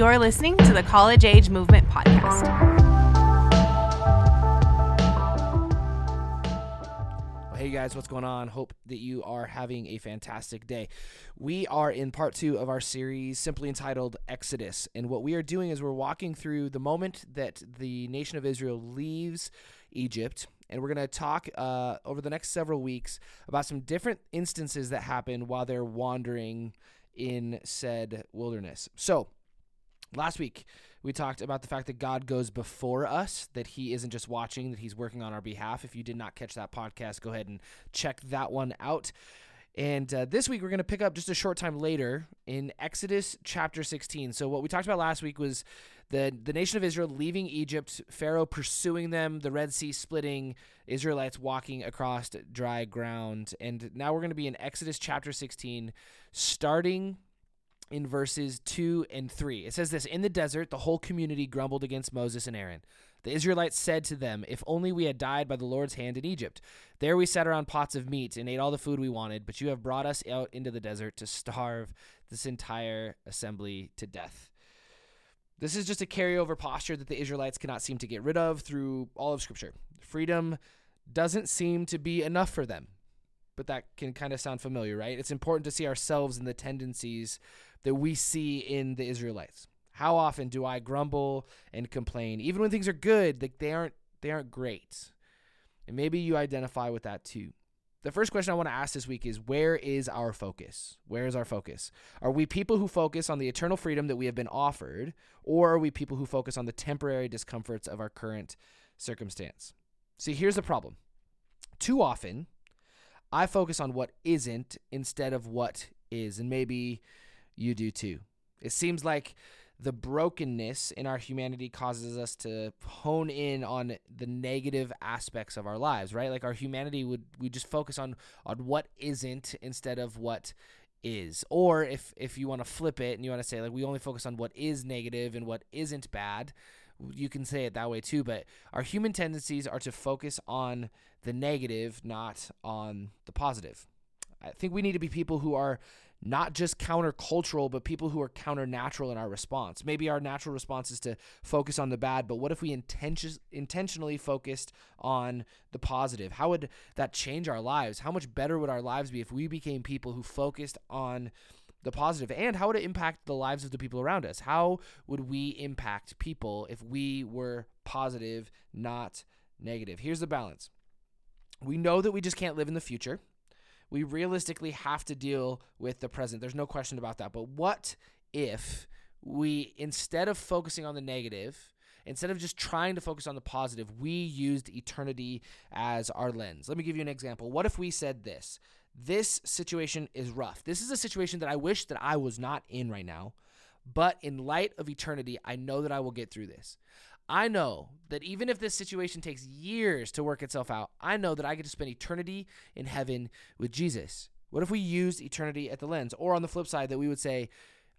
You're listening to the College Age Movement Podcast. Hey guys, what's going on? Hope that you are having a fantastic day. We are in part two of our series simply entitled Exodus. And what we are doing is we're walking through the moment that the nation of Israel leaves Egypt. And we're going to talk uh, over the next several weeks about some different instances that happen while they're wandering in said wilderness. So, last week, we talked about the fact that God goes before us, that He isn't just watching, that He's working on our behalf. If you did not catch that podcast, go ahead and check that one out. And uh, this week, we're going to pick up just a short time later in Exodus chapter 16. So, what we talked about last week was the, the nation of Israel leaving Egypt, Pharaoh pursuing them, the Red Sea splitting, Israelites walking across dry ground. And now we're going to be in Exodus chapter 16, starting in verses 2 and 3. It says this In the desert, the whole community grumbled against Moses and Aaron. The Israelites said to them, If only we had died by the Lord's hand in Egypt. There we sat around pots of meat and ate all the food we wanted, but you have brought us out into the desert to starve this entire assembly to death. This is just a carryover posture that the Israelites cannot seem to get rid of through all of Scripture. Freedom doesn't seem to be enough for them. But that can kind of sound familiar, right? It's important to see ourselves in the tendencies that we see in the Israelites. How often do I grumble and complain, even when things are good? Like they aren't they aren't great, and maybe you identify with that too. The first question I want to ask this week is where is our focus? Where is our focus? Are we people who focus on the eternal freedom that we have been offered, or are we people who focus on the temporary discomforts of our current circumstance? See, here's the problem. Too often, I focus on what isn't instead of what is, and maybe you do too. It seems like the brokenness in our humanity causes us to hone in on the negative aspects of our lives, right? Like our humanity would we just focus on on what isn't instead of what is. Or if if you want to flip it and you want to say like we only focus on what is negative and what isn't bad, you can say it that way too, but our human tendencies are to focus on the negative, not on the positive. I think we need to be people who are not just countercultural, but people who are counter-natural in our response. Maybe our natural response is to focus on the bad, but what if we intention- intentionally focused on the positive? How would that change our lives? How much better would our lives be if we became people who focused on the? And how would it impact the lives of the people around us? How would we impact people if we were positive, not negative? Here's the balance. We know that we just can't live in the future we realistically have to deal with the present. There's no question about that. But what if we, instead of focusing on the negative, instead of just trying to focus on the positive, we used eternity as our lens? Let me give you an example. What if we said this? This situation is rough. This is a situation that I wish that I was not in right now. But in light of eternity, I know that I will get through this. I know that even if this situation takes years to work itself out, I know that I get to spend eternity in heaven with Jesus. What if we used eternity at the lens? Or on the flip side, that we would say,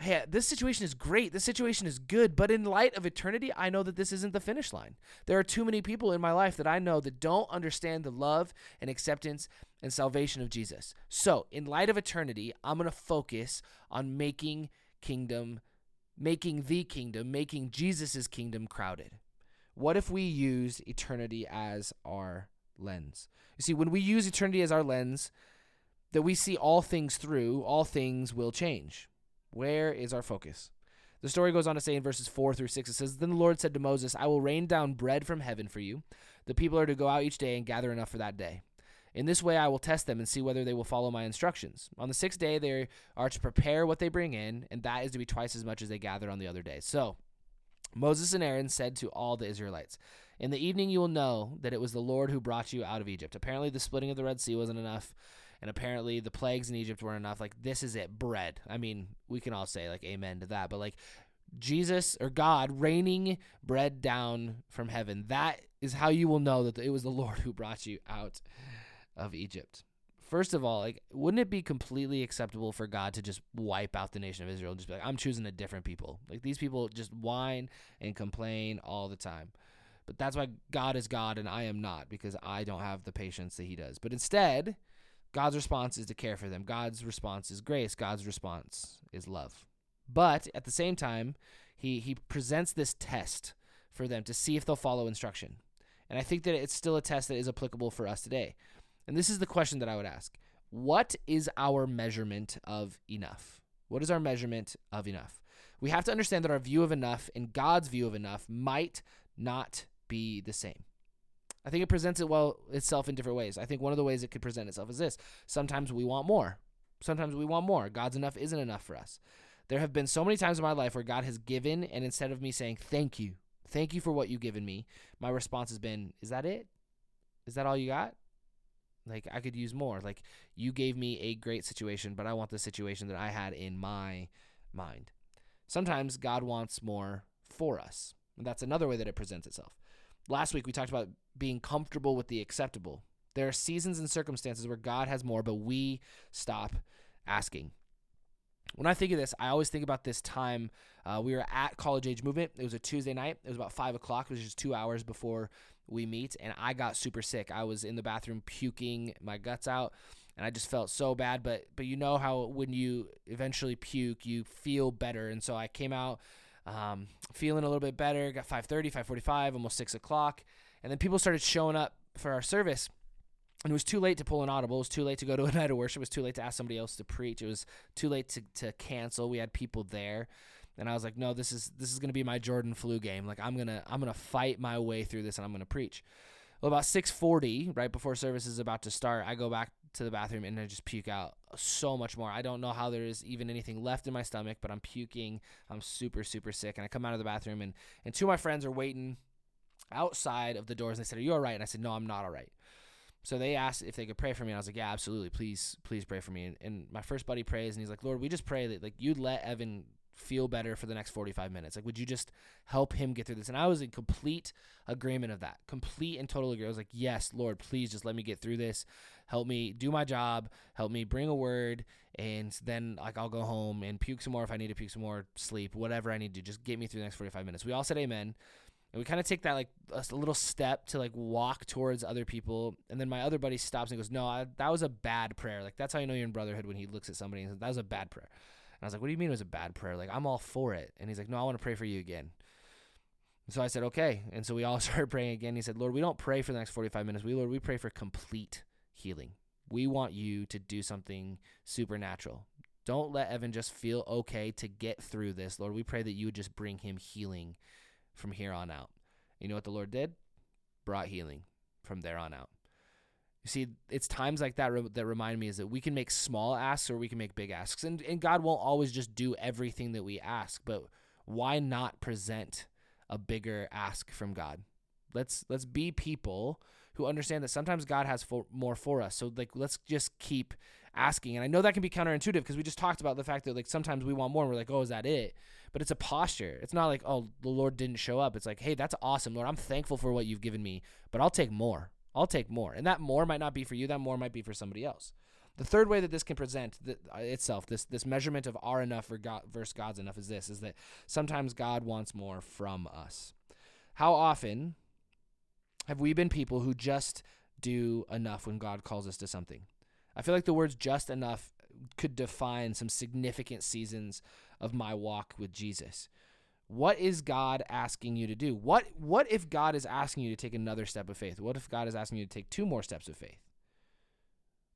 hey, this situation is great. This situation is good. But in light of eternity, I know that this isn't the finish line. There are too many people in my life that I know that don't understand the love and acceptance and salvation of Jesus. So, in light of eternity, I'm going to focus on making kingdom making the kingdom, making Jesus' kingdom crowded? What if we use eternity as our lens? You see, when we use eternity as our lens, that we see all things through, all things will change. Where is our focus? The story goes on to say in verses 4 through 6, it says, Then the Lord said to Moses, I will rain down bread from heaven for you. The people are to go out each day and gather enough for that day. In this way, I will test them and see whether they will follow my instructions. On the sixth day, they are to prepare what they bring in, and that is to be twice as much as they gather on the other day. So Moses and Aaron said to all the Israelites, In the evening you will know that it was the Lord who brought you out of Egypt. Apparently, the splitting of the Red Sea wasn't enough. And apparently, the plagues in Egypt weren't enough. Like, this is it bread. I mean, we can all say, like, amen to that. But, like, Jesus or God raining bread down from heaven. That is how you will know that it was the Lord who brought you out of Egypt. First of all, like, wouldn't it be completely acceptable for God to just wipe out the nation of Israel and just be like, I'm choosing a different people? Like, these people just whine and complain all the time. But that's why God is God and I am not, because I don't have the patience that He does. But instead, God's response is to care for them. God's response is grace. God's response is love. But at the same time, he he presents this test for them to see if they'll follow instruction. And I think that it's still a test that is applicable for us today. And this is the question that I would ask. What is our measurement of enough? What is our measurement of enough? We have to understand that our view of enough and God's view of enough might not be the same. I think it presents it well itself in different ways. I think one of the ways it could present itself is this. Sometimes we want more. Sometimes we want more. God's enough isn't enough for us. There have been so many times in my life where God has given, and instead of me saying, Thank you, thank you for what you've given me, my response has been, Is that it? Is that all you got? Like, I could use more. Like, you gave me a great situation, but I want the situation that I had in my mind. Sometimes God wants more for us. And that's another way that it presents itself. Last week, we talked about being comfortable with the acceptable. There are seasons and circumstances where God has more, but we stop asking. When I think of this, I always think about this time uh, we were at College Age Movement. It was a Tuesday night. It was about five o'clock, which is two hours before we meet, and I got super sick. I was in the bathroom puking my guts out, and I just felt so bad. But but you know how when you eventually puke, you feel better, and so I came out um, feeling a little bit better. Got 5:30, 5:45, almost six o'clock, and then people started showing up for our service and it was too late to pull an audible. It was too late to go to a night of worship. It was too late to ask somebody else to preach. It was too late to, to cancel. We had people there, and I was like, no, this is this is gonna be my Jordan flu game. Like I'm gonna I'm gonna fight my way through this, and I'm gonna preach. Well, about 6:40, right before service is about to start, I go back to the bathroom and I just puke out so much more. I don't know how there is even anything left in my stomach, but I'm puking. I'm super super sick, and I come out of the bathroom and and two of my friends are waiting outside of the doors, and they said, "Are you all right?" And I said, "No, I'm not all right." So they asked if they could pray for me. And I was like, yeah, absolutely. Please, please pray for me. And, and my first buddy prays and he's like, Lord, we just pray that like you'd let Evan feel better for the next 45 minutes. Like, would you just help him get through this? And I was in complete agreement of that, complete and total agreement. I was like, yes, Lord, please just let me get through this. Help me do my job. Help me bring a word. And then like I'll go home and puke some more if I need to puke some more, sleep, whatever I need to. Just get me through the next 45 minutes. We all said amen and we kind of take that like a little step to like walk towards other people and then my other buddy stops and goes no I, that was a bad prayer like that's how you know you're in brotherhood when he looks at somebody and says that was a bad prayer and i was like what do you mean it was a bad prayer like i'm all for it and he's like no i want to pray for you again and so i said okay and so we all started praying again he said lord we don't pray for the next 45 minutes we lord we pray for complete healing we want you to do something supernatural don't let evan just feel okay to get through this lord we pray that you would just bring him healing from here on out. You know what the Lord did? Brought healing from there on out. You see, it's times like that re- that remind me is that we can make small asks or we can make big asks. And, and God won't always just do everything that we ask, but why not present a bigger ask from God? Let's let's be people who understand that sometimes God has for, more for us. So like let's just keep asking. And I know that can be counterintuitive because we just talked about the fact that like sometimes we want more and we're like, "Oh, is that it?" but it's a posture. It's not like, oh, the Lord didn't show up. It's like, hey, that's awesome, Lord. I'm thankful for what you've given me, but I'll take more. I'll take more. And that more might not be for you, that more might be for somebody else. The third way that this can present the, uh, itself, this this measurement of our enough God, versus God's enough, is this: is that sometimes God wants more from us. How often have we been people who just do enough when God calls us to something? I feel like the words "just enough" could define some significant seasons of my walk with Jesus. What is God asking you to do? What what if God is asking you to take another step of faith? What if God is asking you to take two more steps of faith?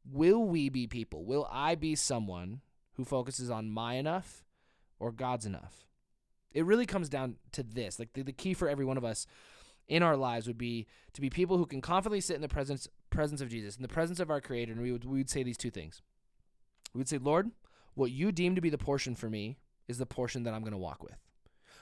Will we be people? Will I be someone who focuses on my enough or God's enough? It really comes down to this. Like the, the key for every one of us in our lives would be to be people who can confidently sit in the presence presence of Jesus, in the presence of our Creator, and we would we would say these two things. We would say, Lord, what you deem to be the portion for me, is the portion that I'm going to walk with.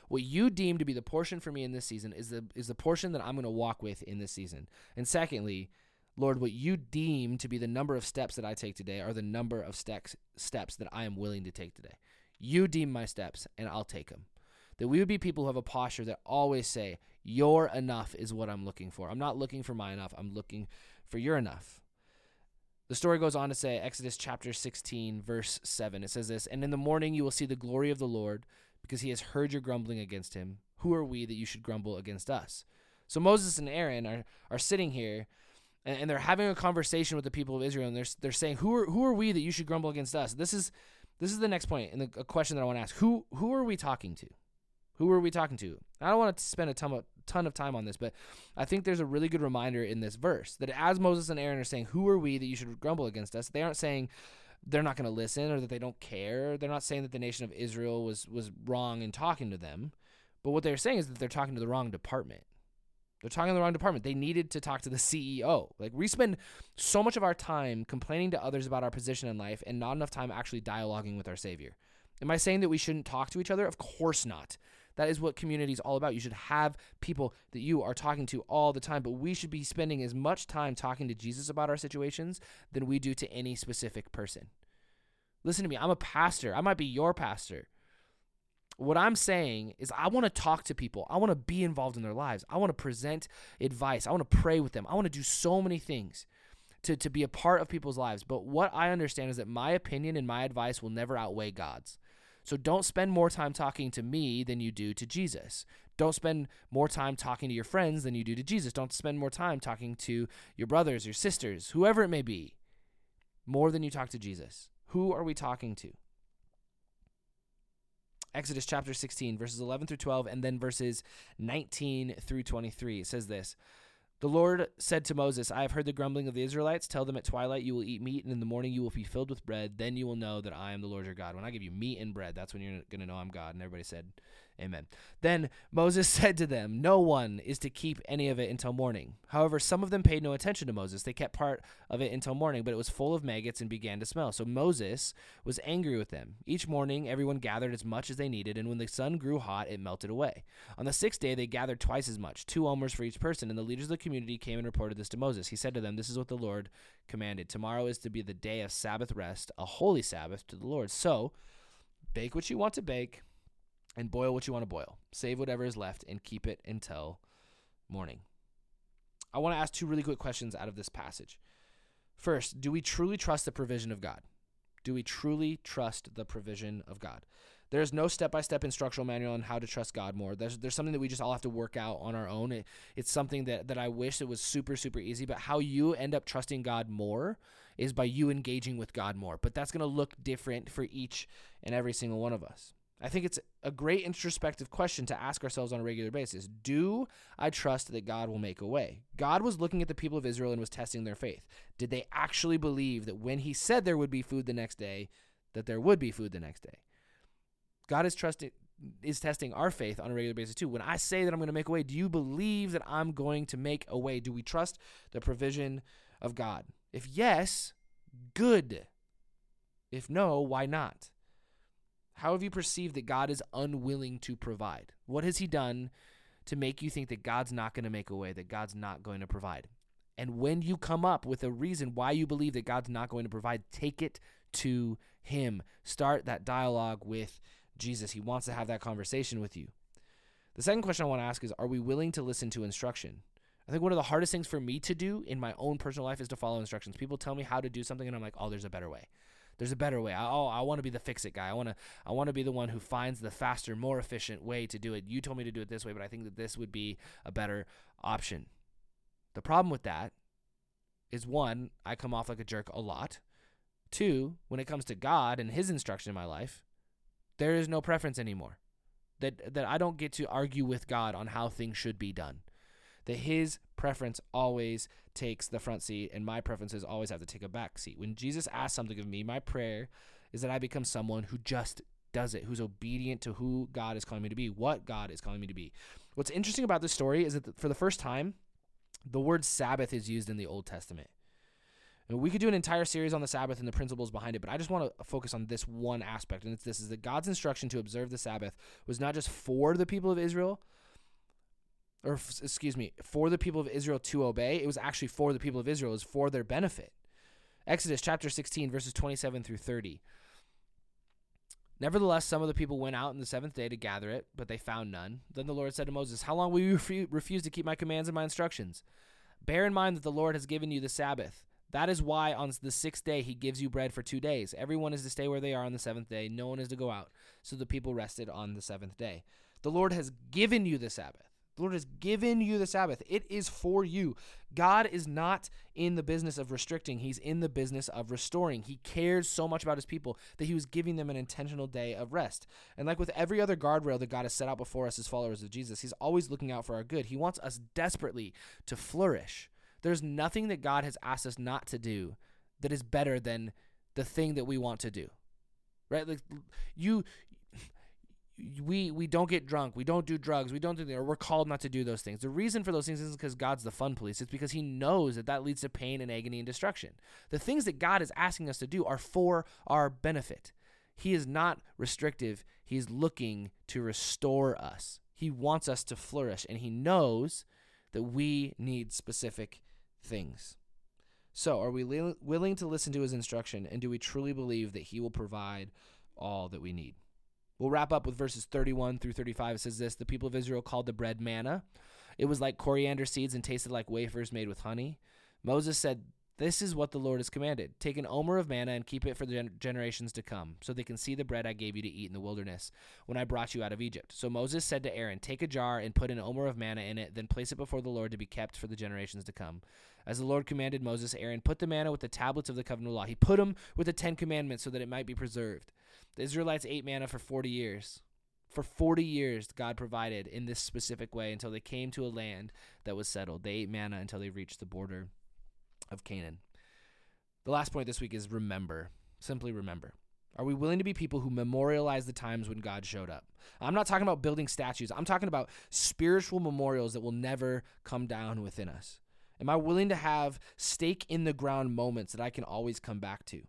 What you deem to be the portion for me in this season is the is the portion that I'm going to walk with in this season. And secondly, Lord, what you deem to be the number of steps that I take today are the number of steps steps that I am willing to take today. You deem my steps and I'll take them. That we would be people who have a posture that always say, Your enough is what I'm looking for. I'm not looking for my enough, I'm looking for your enough. The story goes on to say, Exodus chapter 16, verse 7. It says this And in the morning you will see the glory of the Lord, because he has heard your grumbling against him. Who are we that you should grumble against us? So Moses and Aaron are, are sitting here and, and they're having a conversation with the people of Israel, and they're, they're saying, who are, who are we that you should grumble against us? This is, this is the next point, and the, a question that I want to ask. Who, who are we talking to? Who are we talking to? I don't want to spend a ton of, ton of time on this, but I think there's a really good reminder in this verse that as Moses and Aaron are saying, Who are we that you should grumble against us? They aren't saying they're not going to listen or that they don't care. They're not saying that the nation of Israel was, was wrong in talking to them. But what they're saying is that they're talking to the wrong department. They're talking to the wrong department. They needed to talk to the CEO. Like we spend so much of our time complaining to others about our position in life and not enough time actually dialoguing with our Savior. Am I saying that we shouldn't talk to each other? Of course not. That is what community is all about. You should have people that you are talking to all the time, but we should be spending as much time talking to Jesus about our situations than we do to any specific person. Listen to me, I'm a pastor. I might be your pastor. What I'm saying is, I want to talk to people. I want to be involved in their lives. I want to present advice. I want to pray with them. I want to do so many things to, to be a part of people's lives. But what I understand is that my opinion and my advice will never outweigh God's. So don't spend more time talking to me than you do to Jesus. Don't spend more time talking to your friends than you do to Jesus. Don't spend more time talking to your brothers, your sisters, whoever it may be, more than you talk to Jesus. Who are we talking to? Exodus chapter 16, verses 11 through 12, and then verses 19 through 23. It says this The Lord said to Moses, I have heard the grumbling of the Israelites. Tell them at twilight you will eat meat, and in the morning you will be filled with bread. Then you will know that I am the Lord your God. When I give you meat and bread, that's when you're going to know I'm God. And everybody said, Amen. Then Moses said to them, No one is to keep any of it until morning. However, some of them paid no attention to Moses. They kept part of it until morning, but it was full of maggots and began to smell. So Moses was angry with them. Each morning, everyone gathered as much as they needed, and when the sun grew hot, it melted away. On the sixth day, they gathered twice as much, two omers for each person, and the leaders of the community came and reported this to Moses. He said to them, This is what the Lord commanded. Tomorrow is to be the day of Sabbath rest, a holy Sabbath to the Lord. So, bake what you want to bake and boil what you want to boil. Save whatever is left and keep it until morning. I want to ask two really quick questions out of this passage. First, do we truly trust the provision of God? Do we truly trust the provision of God? There's no step-by-step instructional manual on how to trust God more. There's there's something that we just all have to work out on our own. It, it's something that that I wish it was super super easy, but how you end up trusting God more is by you engaging with God more. But that's going to look different for each and every single one of us. I think it's a great introspective question to ask ourselves on a regular basis. Do I trust that God will make a way? God was looking at the people of Israel and was testing their faith. Did they actually believe that when he said there would be food the next day, that there would be food the next day? God is trusting is testing our faith on a regular basis too. When I say that I'm going to make a way, do you believe that I'm going to make a way? Do we trust the provision of God? If yes, good. If no, why not? How have you perceived that God is unwilling to provide? What has He done to make you think that God's not going to make a way, that God's not going to provide? And when you come up with a reason why you believe that God's not going to provide, take it to Him. Start that dialogue with Jesus. He wants to have that conversation with you. The second question I want to ask is Are we willing to listen to instruction? I think one of the hardest things for me to do in my own personal life is to follow instructions. People tell me how to do something, and I'm like, oh, there's a better way. There's a better way. I, oh, I want to be the fix it guy. I want to I want to be the one who finds the faster, more efficient way to do it. You told me to do it this way, but I think that this would be a better option. The problem with that is one, I come off like a jerk a lot. Two, when it comes to God and his instruction in my life, there is no preference anymore. That that I don't get to argue with God on how things should be done that his preference always takes the front seat and my preferences always have to take a back seat. When Jesus asks something of me, my prayer is that I become someone who just does it, who's obedient to who God is calling me to be, what God is calling me to be. What's interesting about this story is that for the first time, the word Sabbath is used in the Old Testament. And we could do an entire series on the Sabbath and the principles behind it, but I just want to focus on this one aspect, and it's this: is that God's instruction to observe the Sabbath was not just for the people of Israel, or excuse me, for the people of Israel to obey. It was actually for the people of Israel. It was for their benefit. Exodus chapter 16, verses 27 through 30. Nevertheless, some of the people went out on the seventh day to gather it, but they found none. Then the Lord said to Moses, How long will you refuse to keep my commands and my instructions? Bear in mind that the Lord has given you the Sabbath. That is why on the sixth day he gives you bread for two days. Everyone is to stay where they are on the seventh day. No one is to go out. So the people rested on the seventh day. The Lord has given you the Sabbath. The Lord has given you the Sabbath. It is for you. God is not in the business of restricting, He's in the business of restoring. He cares so much about His people that He was giving them an intentional day of rest. And like with every other guardrail that God has set out before us as followers of Jesus, He's always looking out for our good. He wants us desperately to flourish. There's nothing that God has asked us not to do that is better than the thing that we want to do. Right? Like you we we don't get drunk, we don't do drugs, we don't do or we're called not to do those things. The reason for those things isn't because God's the fun police. It's because He knows that that leads to pain and agony and destruction. The things that God is asking us to do are for our benefit. He is not restrictive. He is looking to restore us. He wants us to flourish, and He knows that we need specific things. So, are we li- willing to listen to His instruction, and do we truly believe that He will provide all that we need? We'll wrap up with verses 31 through 35. It says this The people of Israel called the bread manna. It was like coriander seeds and tasted like wafers made with honey. Moses said, This is what the Lord has commanded. Take an omer of manna and keep it for the gen- generations to come, so they can see the bread I gave you to eat in the wilderness when I brought you out of Egypt. So Moses said to Aaron, Take a jar and put an omer of manna in it, then place it before the Lord to be kept for the generations to come. As the Lord commanded Moses, Aaron put the manna with the tablets of the covenant law. He put them with the Ten Commandments so that it might be preserved. The Israelites ate manna for 40 years. For 40 years, God provided in this specific way until they came to a land that was settled. They ate manna until they reached the border of Canaan. The last point this week is remember. Simply remember. Are we willing to be people who memorialize the times when God showed up? I'm not talking about building statues. I'm talking about spiritual memorials that will never come down within us. Am I willing to have stake in the ground moments that I can always come back to?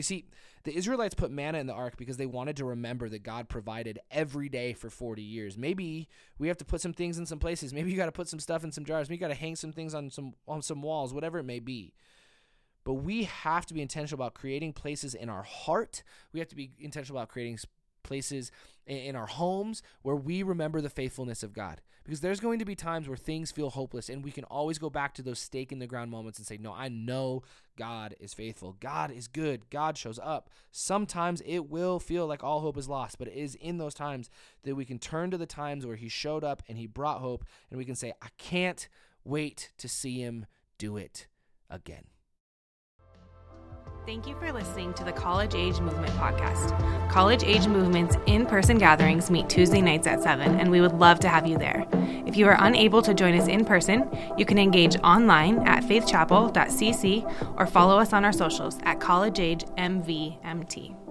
You see, the Israelites put manna in the ark because they wanted to remember that God provided every day for 40 years. Maybe we have to put some things in some places. Maybe you got to put some stuff in some jars. Maybe you got to hang some things on some on some walls, whatever it may be. But we have to be intentional about creating places in our heart. We have to be intentional about creating places in our homes where we remember the faithfulness of God. Because there's going to be times where things feel hopeless, and we can always go back to those stake in the ground moments and say, No, I know God is faithful. God is good. God shows up. Sometimes it will feel like all hope is lost, but it is in those times that we can turn to the times where He showed up and He brought hope, and we can say, I can't wait to see Him do it again. Thank you for listening to the College Age Movement podcast. College Age Movement's in person gatherings meet Tuesday nights at 7, and we would love to have you there. If you are unable to join us in person, you can engage online at faithchapel.cc or follow us on our socials at College Age MVMT.